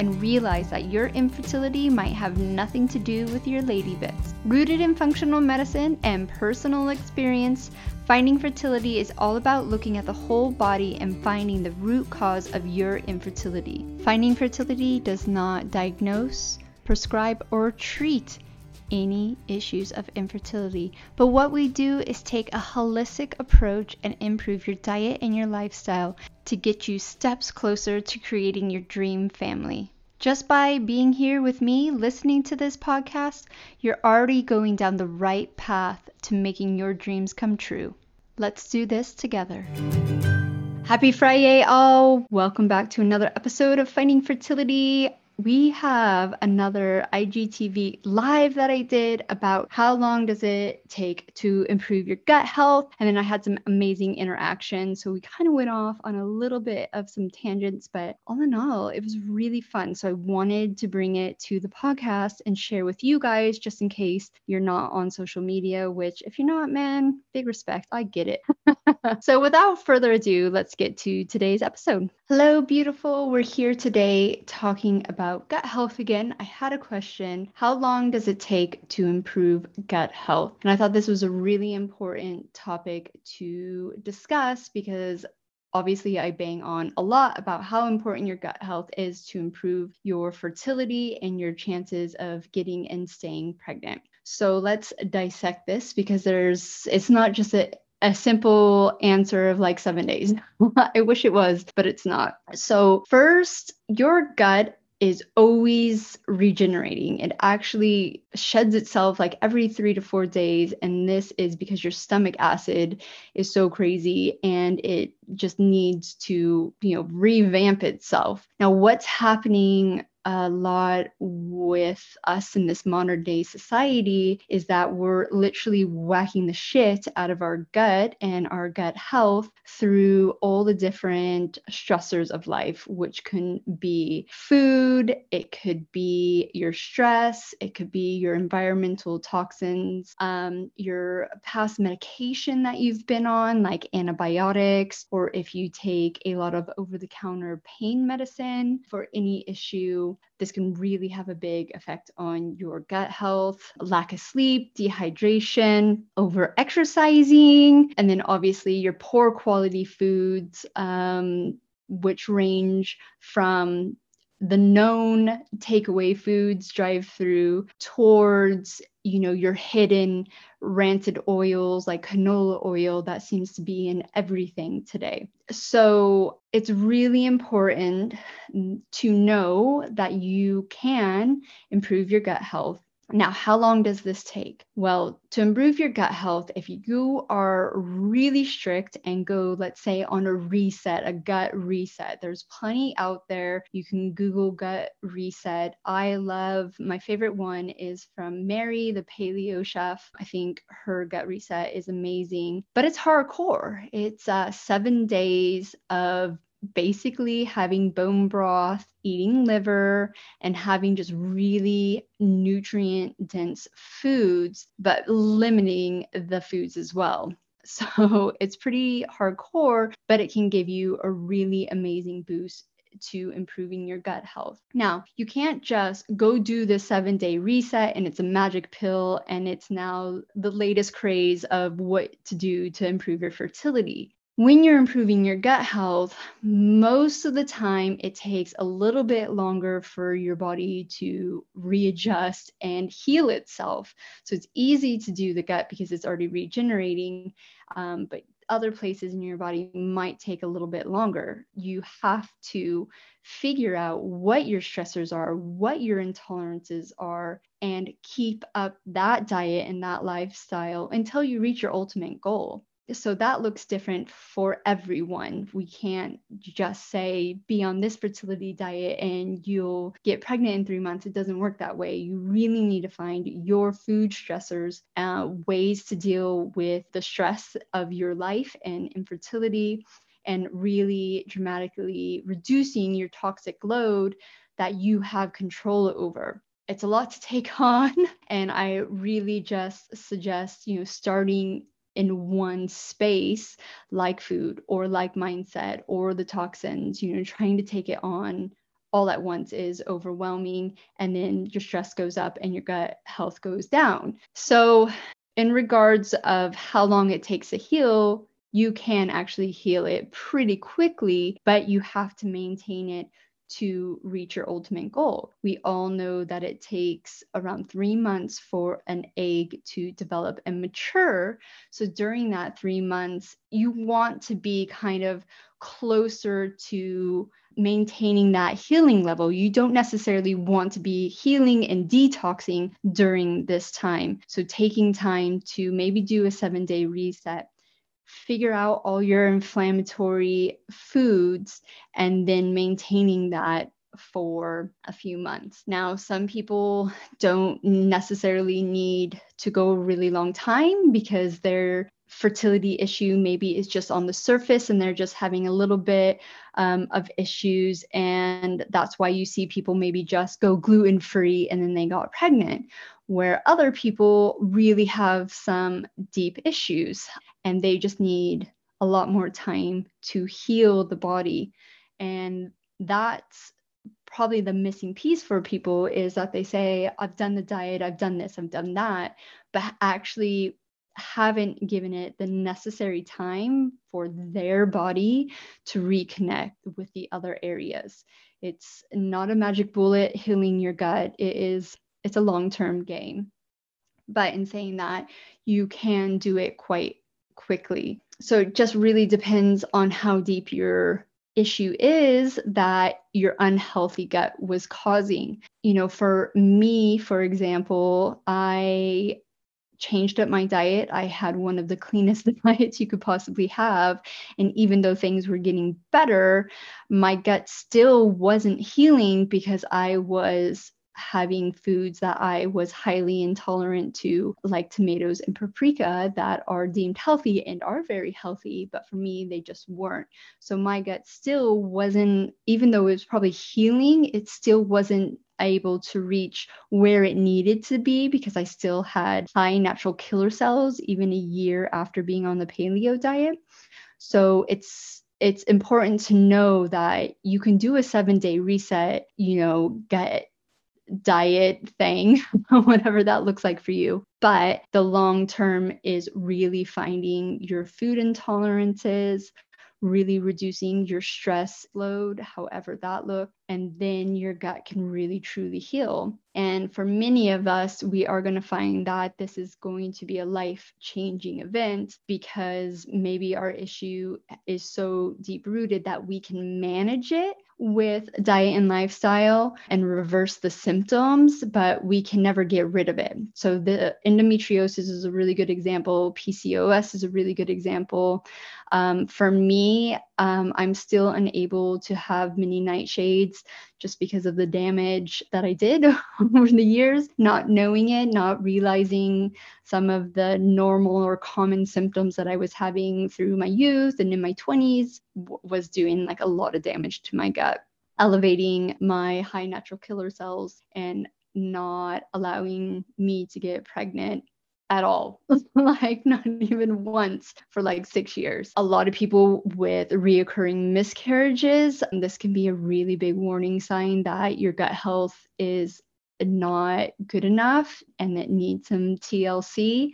and realize that your infertility might have nothing to do with your lady bits. Rooted in functional medicine and personal experience, Finding Fertility is all about looking at the whole body and finding the root cause of your infertility. Finding Fertility does not diagnose, prescribe, or treat any issues of infertility. But what we do is take a holistic approach and improve your diet and your lifestyle to get you steps closer to creating your dream family. Just by being here with me, listening to this podcast, you're already going down the right path to making your dreams come true. Let's do this together. Happy Friday, all! Welcome back to another episode of Finding Fertility we have another IGTV live that I did about how long does it take to improve your gut health. And then I had some amazing interaction. So we kind of went off on a little bit of some tangents, but all in all, it was really fun. So I wanted to bring it to the podcast and share with you guys just in case you're not on social media, which if you're not, man, big respect. I get it. so without further ado, let's get to today's episode. Hello, beautiful. We're here today talking about gut health again, I had a question. How long does it take to improve gut health? And I thought this was a really important topic to discuss because obviously I bang on a lot about how important your gut health is to improve your fertility and your chances of getting and staying pregnant. So let's dissect this because there's it's not just a a simple answer of like seven days. I wish it was, but it's not. So, first, your gut is always regenerating. It actually sheds itself like every three to four days. And this is because your stomach acid is so crazy and it just needs to, you know, revamp itself. Now, what's happening a lot with us in this modern day society is that we're literally whacking the shit out of our gut and our gut health through all the different stressors of life, which can be food, it could be your stress, it could be your environmental toxins, um, your past medication that you've been on, like antibiotics, or if you take a lot of over the counter pain medicine for any issue this can really have a big effect on your gut health, lack of sleep, dehydration, over exercising, and then obviously your poor quality foods, um, which range from the known takeaway foods drive through towards you know your hidden rancid oils like canola oil that seems to be in everything today. So it's really important to know that you can improve your gut health now, how long does this take? Well, to improve your gut health, if you are really strict and go, let's say, on a reset, a gut reset, there's plenty out there. You can Google gut reset. I love my favorite one is from Mary, the paleo chef. I think her gut reset is amazing, but it's hardcore. It's uh, seven days of basically having bone broth, eating liver, and having just really nutrient dense foods, but limiting the foods as well. So it's pretty hardcore, but it can give you a really amazing boost to improving your gut health. Now, you can't just go do the seven day reset and it's a magic pill and it's now the latest craze of what to do to improve your fertility when you're improving your gut health, most of the time it takes a little bit longer for your body to readjust and heal itself. So it's easy to do the gut because it's already regenerating, um, but other places in your body might take a little bit longer. You have to figure out what your stressors are, what your intolerances are, and keep up that diet and that lifestyle until you reach your ultimate goal so that looks different for everyone. We can't just say be on this fertility diet and you'll get pregnant in three months. It doesn't work that way. You really need to find your food stressors, uh, ways to deal with the stress of your life and infertility and really dramatically reducing your toxic load that you have control over it's a lot to take on and i really just suggest you know starting in one space like food or like mindset or the toxins you know trying to take it on all at once is overwhelming. And then your stress goes up and your gut health goes down. So in regards of how long it takes to heal you can actually heal it pretty quickly but you have to maintain it to reach your ultimate goal. We all know that it takes around three months for an egg to develop and mature. So during that three months, you want to be kind of closer to maintaining that healing level. You don't necessarily want to be healing and detoxing during this time. So taking time to maybe do a seven day reset figure out all your inflammatory foods and then maintaining that for a few months. Now, some people don't necessarily need to go a really long time because their fertility issue maybe is just on the surface and they're just having a little bit um, of issues. And that's why you see people maybe just go gluten free and then they got pregnant where other people really have some deep issues and they just need a lot more time to heal the body. And that's probably the missing piece for people is that they say, I've done the diet, I've done this, I've done that, but actually haven't given it the necessary time for their body to reconnect with the other areas. It's not a magic bullet healing your gut. It is it's a long-term game. But in saying that, you can do it quite quickly. So it just really depends on how deep your issue is that your unhealthy gut was causing. You know, for me, for example, I changed up my diet. I had one of the cleanest diets you could possibly have. And even though things were getting better, my gut still wasn't healing because I was having foods that I was highly intolerant to, like tomatoes and paprika, that are deemed healthy and are very healthy, but for me, they just weren't. So my gut still wasn't, even though it was probably healing, it still wasn't able to reach where it needed to be because I still had high natural killer cells even a year after being on the paleo diet. So it's it's important to know that you can do a 7-day reset, you know, get diet thing, whatever that looks like for you. But the long term is really finding your food intolerances, really reducing your stress load, however that looks, and then your gut can really truly heal. And for many of us, we are going to find that this is going to be a life changing event because maybe our issue is so deep rooted that we can manage it with diet and lifestyle and reverse the symptoms, but we can never get rid of it. So, the endometriosis is a really good example. PCOS is a really good example. Um, for me, um, I'm still unable to have mini nightshades just because of the damage that I did over the years, not knowing it, not realizing some of the normal or common symptoms that I was having through my youth and in my 20s w- was doing like a lot of damage to my gut, elevating my high natural killer cells and not allowing me to get pregnant at all, like not even once for like six years. A lot of people with reoccurring miscarriages, this can be a really big warning sign that your gut health is not good enough and that needs some TLC.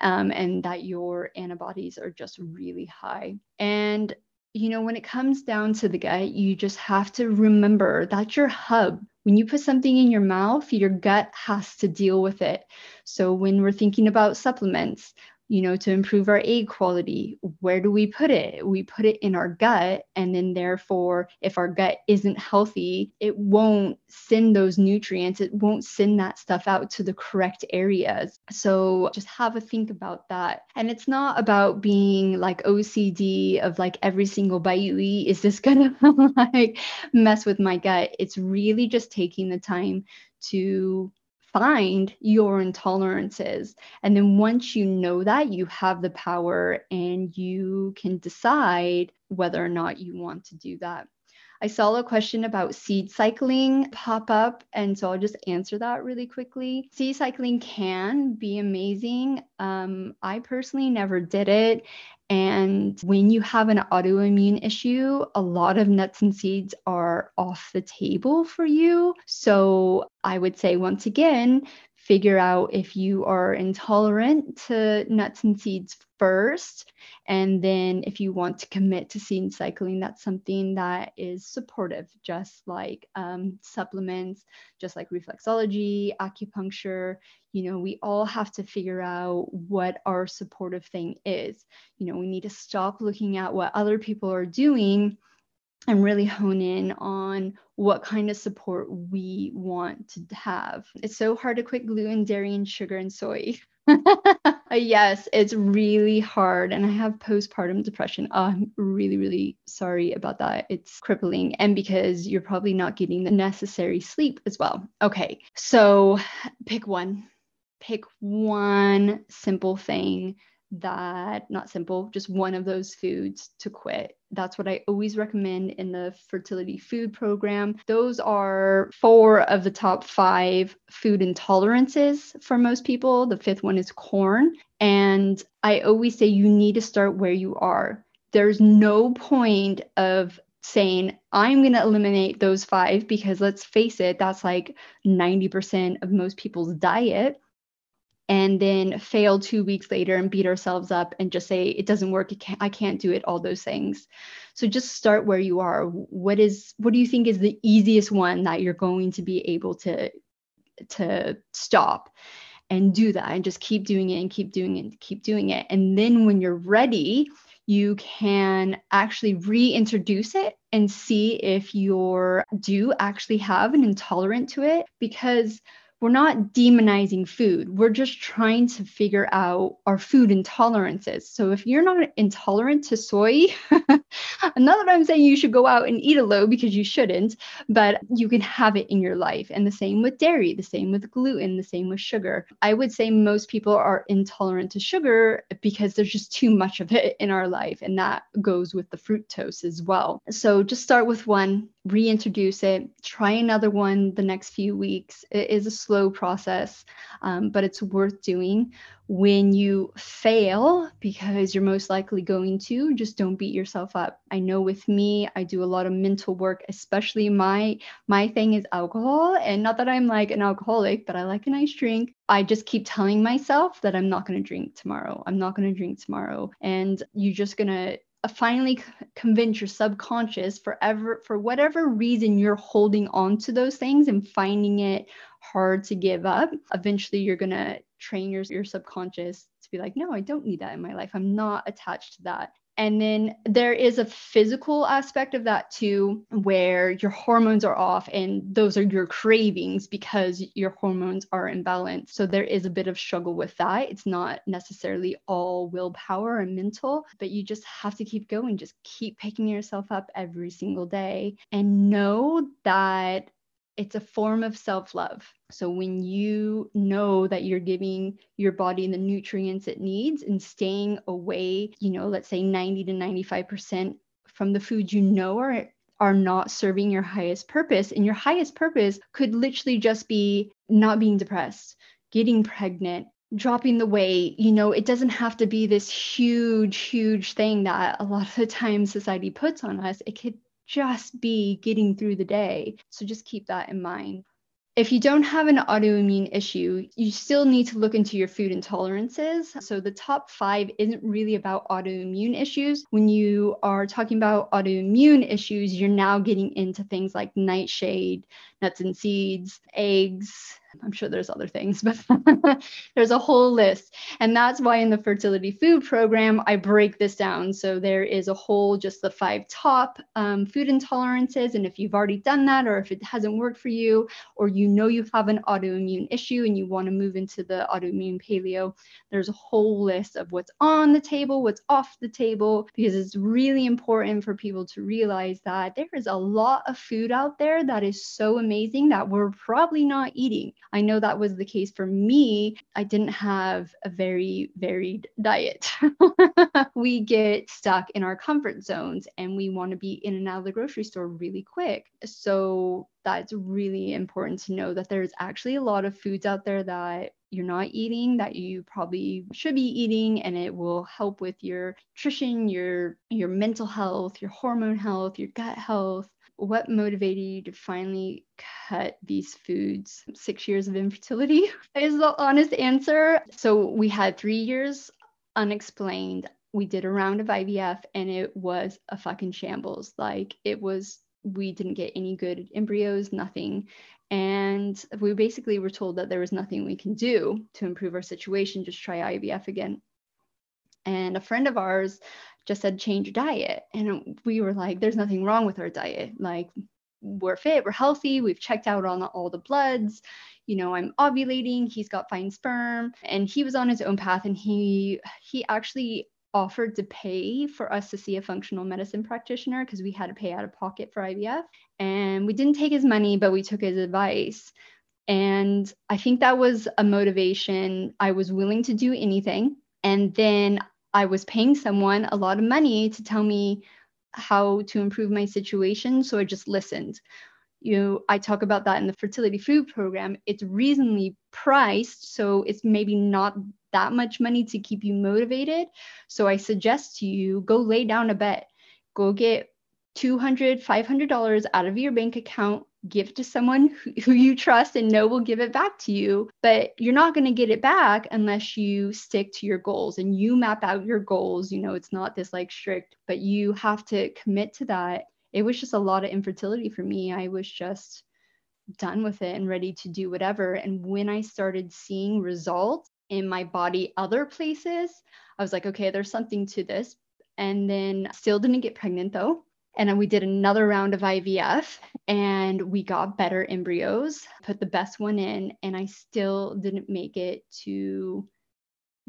Um, and that your antibodies are just really high. And you know, when it comes down to the gut, you just have to remember that's your hub. When you put something in your mouth, your gut has to deal with it. So when we're thinking about supplements, you know, to improve our egg quality, where do we put it? We put it in our gut. And then, therefore, if our gut isn't healthy, it won't send those nutrients, it won't send that stuff out to the correct areas. So, just have a think about that. And it's not about being like OCD of like every single bite you eat, is this gonna like mess with my gut? It's really just taking the time to find your intolerances. And then once you know that, you have the power and you can decide whether or not you want to do that. I saw a question about seed cycling pop up, and so I'll just answer that really quickly. Seed cycling can be amazing. Um, I personally never did it. And when you have an autoimmune issue, a lot of nuts and seeds are off the table for you. So I would say, once again, figure out if you are intolerant to nuts and seeds first. And then if you want to commit to seed cycling, that's something that is supportive, just like um, supplements, just like reflexology, acupuncture. You know, we all have to figure out what our supportive thing is. You know, we need to stop looking at what other people are doing and really hone in on what kind of support we want to have. It's so hard to quit gluten, dairy, and sugar and soy. yes, it's really hard. And I have postpartum depression. Oh, I'm really, really sorry about that. It's crippling. And because you're probably not getting the necessary sleep as well. Okay, so pick one. Pick one simple thing that not simple, just one of those foods to quit. That's what I always recommend in the fertility food program. Those are four of the top five food intolerances for most people. The fifth one is corn. And I always say you need to start where you are. There's no point of saying, I'm going to eliminate those five because let's face it, that's like 90% of most people's diet and then fail two weeks later and beat ourselves up and just say it doesn't work. It can't, i can't do it all those things. So just start where you are. What is what do you think is the easiest one that you're going to be able to to stop and do that and just keep doing it and keep doing it and keep doing it? And then when you're ready you can actually reintroduce it and see if you do actually have an intolerant to it? Because we're not demonizing food. We're just trying to figure out our food intolerances. So if you're not intolerant to soy, not that I'm saying you should go out and eat a low because you shouldn't, but you can have it in your life. And the same with dairy, the same with gluten, the same with sugar. I would say most people are intolerant to sugar because there's just too much of it in our life. And that goes with the fructose as well. So just start with one, reintroduce it, try another one the next few weeks. It is a slow process, um, but it's worth doing. When you fail, because you're most likely going to, just don't beat yourself up. I know with me, I do a lot of mental work, especially my my thing is alcohol. And not that I'm like an alcoholic, but I like a nice drink. I just keep telling myself that I'm not going to drink tomorrow. I'm not going to drink tomorrow. And you're just going to finally convince your subconscious forever for whatever reason you're holding on to those things and finding it hard to give up eventually you're going to train your, your subconscious to be like no i don't need that in my life. I'm not attached to that and then there is a physical aspect of that too, where your hormones are off and those are your cravings because your hormones are imbalanced. So there is a bit of struggle with that. It's not necessarily all willpower and mental, but you just have to keep going. Just keep picking yourself up every single day and know that it's a form of self love. So when you know that you're giving your body the nutrients it needs and staying away, you know, let's say 90 to 95% from the foods you know are are not serving your highest purpose and your highest purpose could literally just be not being depressed, getting pregnant, dropping the weight you know it doesn't have to be this huge huge thing that a lot of the time society puts on us it could just be getting through the day. So just keep that in mind. If you don't have an autoimmune issue, you still need to look into your food intolerances. So, the top five isn't really about autoimmune issues. When you are talking about autoimmune issues, you're now getting into things like nightshade, nuts and seeds, eggs, I'm sure there's other things, but there's a whole list. And that's why in the fertility food program, I break this down. So there is a whole, just the five top um, food intolerances. And if you've already done that, or if it hasn't worked for you, or you know you have an autoimmune issue and you want to move into the autoimmune paleo, there's a whole list of what's on the table, what's off the table, because it's really important for people to realize that there is a lot of food out there that is so amazing that we're probably not eating I know that was the case for me. I didn't have a very varied diet. we get stuck in our comfort zones and we want to be in and out of the grocery store really quick. So that's really important to know that there's actually a lot of foods out there that you're not eating that you probably should be eating and it will help with your nutrition your your mental health your hormone health your gut health what motivated you to finally cut these foods? Six years of infertility is the honest answer. So we had three years unexplained. We did a round of ivf and it was a fucking shambles. Like it was we didn't get any good embryos nothing. And we basically were told that there was nothing we can do to improve our situation, just try IVF again. And a friend of ours just said, change diet. And we were like, there's nothing wrong with our diet. Like, we're fit, we're healthy, we've checked out on all the bloods. You know, I'm ovulating, he's got fine sperm, and he was on his own path. And he he actually offered to pay for us to see a functional medicine practitioner because we had to pay out of pocket for IVF. And we didn't take his money, but we took his advice. And I think that was a motivation. I was willing to do anything. And then I was paying someone a lot of money to tell me how to improve my situation. So I just listened. You know, I talk about that in the fertility food program. It's reasonably priced. So it's maybe not that much money to keep you motivated. So I suggest to you go lay down a bet. Go get 200 $500 out of your bank account give to someone who, who, you trust and know will give it back to you but you're not going to get it back unless you stick to your goals and you map out your goals you know it's not this like strict but you have to commit to that it was just a lot of infertility for me i was just done with it and ready to do whatever and when i started seeing results in my body other places. I was like, okay, there's something to this. And then still didn't get pregnant though. And then we did another round of IVF and we got better embryos, put the best one in, and I still didn't make it to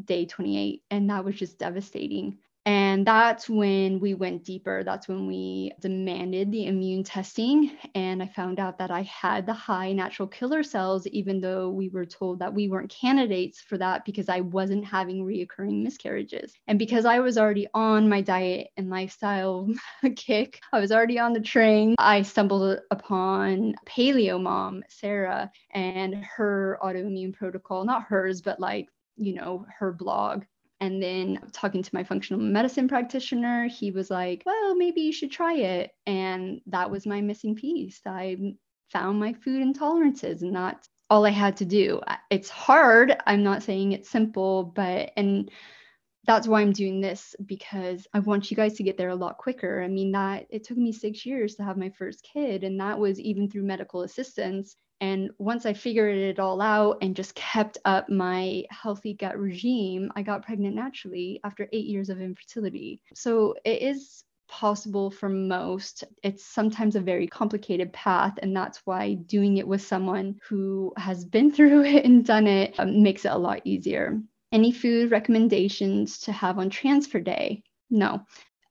day 28. And that was just devastating. And that's when we went deeper. That's when we demanded the immune testing. And I found out that I had the high natural killer cells, even though we were told that we weren't candidates for that because I wasn't having reoccurring miscarriages. And because I was already on my diet and lifestyle kick, I was already on the train. I stumbled upon Paleo Mom, Sarah, and her autoimmune protocol, not hers, but like, you know, her blog and then talking to my functional medicine practitioner, he was like, well, maybe you should try it. And that was my missing piece. I found my food intolerances, and that's all I had to do. It's hard. I'm not saying it's simple, but, and, that's why I'm doing this because I want you guys to get there a lot quicker. I mean, that it took me six years to have my first kid, and that was even through medical assistance. And once I figured it all out and just kept up my healthy gut regime, I got pregnant naturally after eight years of infertility. So it is possible for most. It's sometimes a very complicated path, and that's why doing it with someone who has been through it and done it um, makes it a lot easier. Any food recommendations to have on transfer day? No.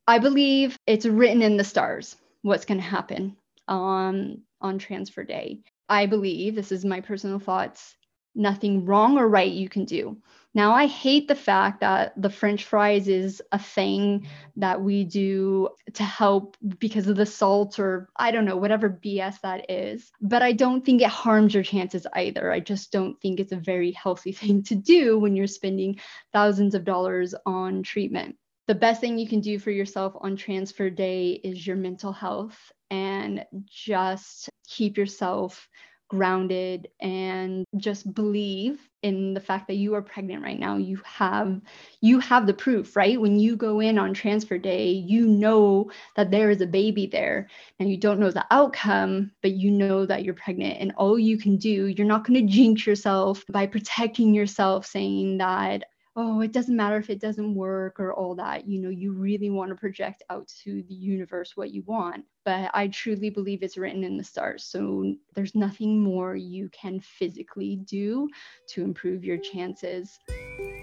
I believe it's written in the stars what's going to happen on on transfer day. I believe, this is my personal thoughts, nothing wrong or right you can do. Now, I hate the fact that the French fries is a thing that we do to help because of the salt or I don't know, whatever BS that is. But I don't think it harms your chances either. I just don't think it's a very healthy thing to do when you're spending thousands of dollars on treatment. The best thing you can do for yourself on transfer day is your mental health and just keep yourself grounded and just believe in the fact that you are pregnant right now. You have you have the proof right? When you go in on transfer day you know that there is a baby there. And you don't know the outcome but you know that you're pregnant and all you can do you're not going to jinx yourself by protecting yourself saying that oh, it doesn't matter if it doesn't work or all that. You know, you really want to project out to the universe what you want. But I truly believe it's written in the stars. So there's nothing more you can physically do to improve your chances.